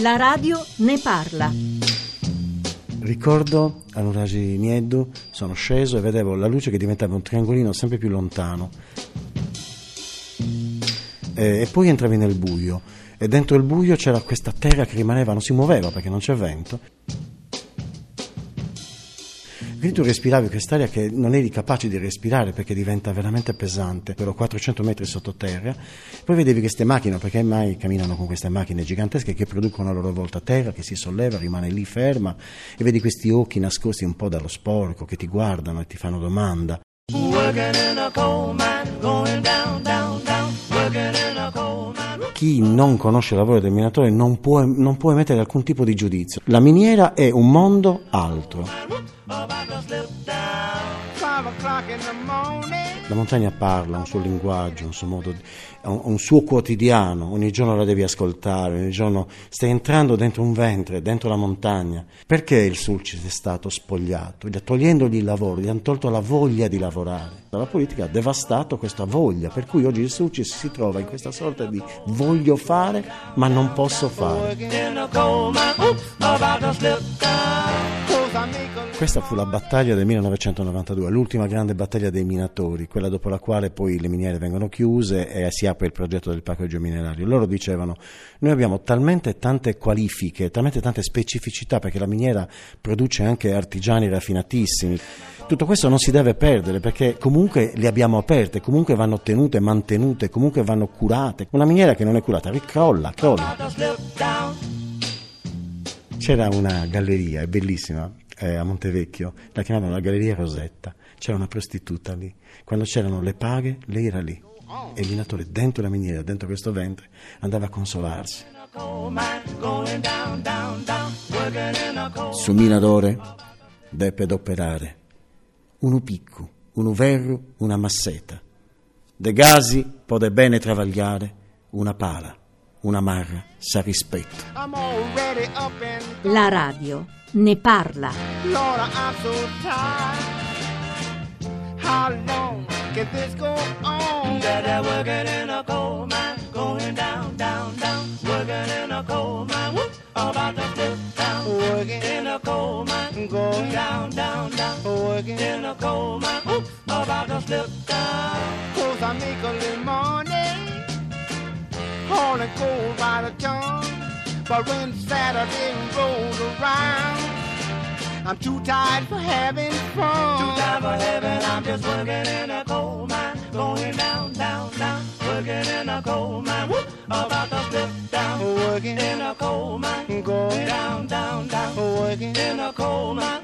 La radio ne parla. Ricordo a Nuragi Nieddu, sono sceso e vedevo la luce che diventava un triangolino sempre più lontano. E, e poi entravi nel buio e dentro il buio c'era questa terra che rimaneva, non si muoveva perché non c'è vento. Quindi tu respiravi quest'aria che non eri capace di respirare perché diventa veramente pesante. Ero 400 metri sottoterra, poi vedevi queste macchine, perché mai camminano con queste macchine gigantesche che producono a loro volta terra, che si solleva, rimane lì ferma, e vedi questi occhi nascosti un po' dallo sporco che ti guardano e ti fanno domanda. Chi non conosce il lavoro del minatore non può, non può emettere alcun tipo di giudizio. La miniera è un mondo altro. La montagna parla, ha un suo linguaggio, un suo modo, un, un suo quotidiano, ogni giorno la devi ascoltare, ogni giorno stai entrando dentro un ventre, dentro la montagna. Perché il Sulcis è stato spogliato? Togliendogli il lavoro, gli hanno tolto la voglia di lavorare. La politica ha devastato questa voglia, per cui oggi il Sulcis si trova in questa sorta di voglio fare ma non posso fare. Questa fu la battaglia del 1992, l'ultima grande battaglia dei minatori, quella dopo la quale poi le miniere vengono chiuse e si apre il progetto del parco geominerario. Loro dicevano, noi abbiamo talmente tante qualifiche, talmente tante specificità, perché la miniera produce anche artigiani raffinatissimi. Tutto questo non si deve perdere perché comunque le abbiamo aperte, comunque vanno tenute, mantenute, comunque vanno curate. Una miniera che non è curata ricrolla, crolla. C'era una galleria, è bellissima, eh, a Montevecchio, la chiamavano la Galleria Rosetta, c'era una prostituta lì, quando c'erano le paghe lei era lì e il minatore dentro la miniera, dentro questo ventre, andava a consolarsi. Su minatore deppe adoperare un picco, un verro, una masseta. De gasi pode bene travagliare una pala, una marra sa rispetto. La radio ne parla. Lord, I'm so tired. How long can this go on? That I'm working in a coal mine, going down, down, down. Working in a coal mine, whoop, about to slip down. Working in a coal mine, going down, down, down. Working in a coal mine, whoop, about to slip down. Cause I make a little money, hauling coal by the ton. But when Saturday rolls around, I'm too tired for having fun. Too tired for having, I'm just working in a coal mine, going down, down, down. Working in a coal mine, whoop, about to slip down. Working in a coal mine, going down, down, down. Working in a coal mine,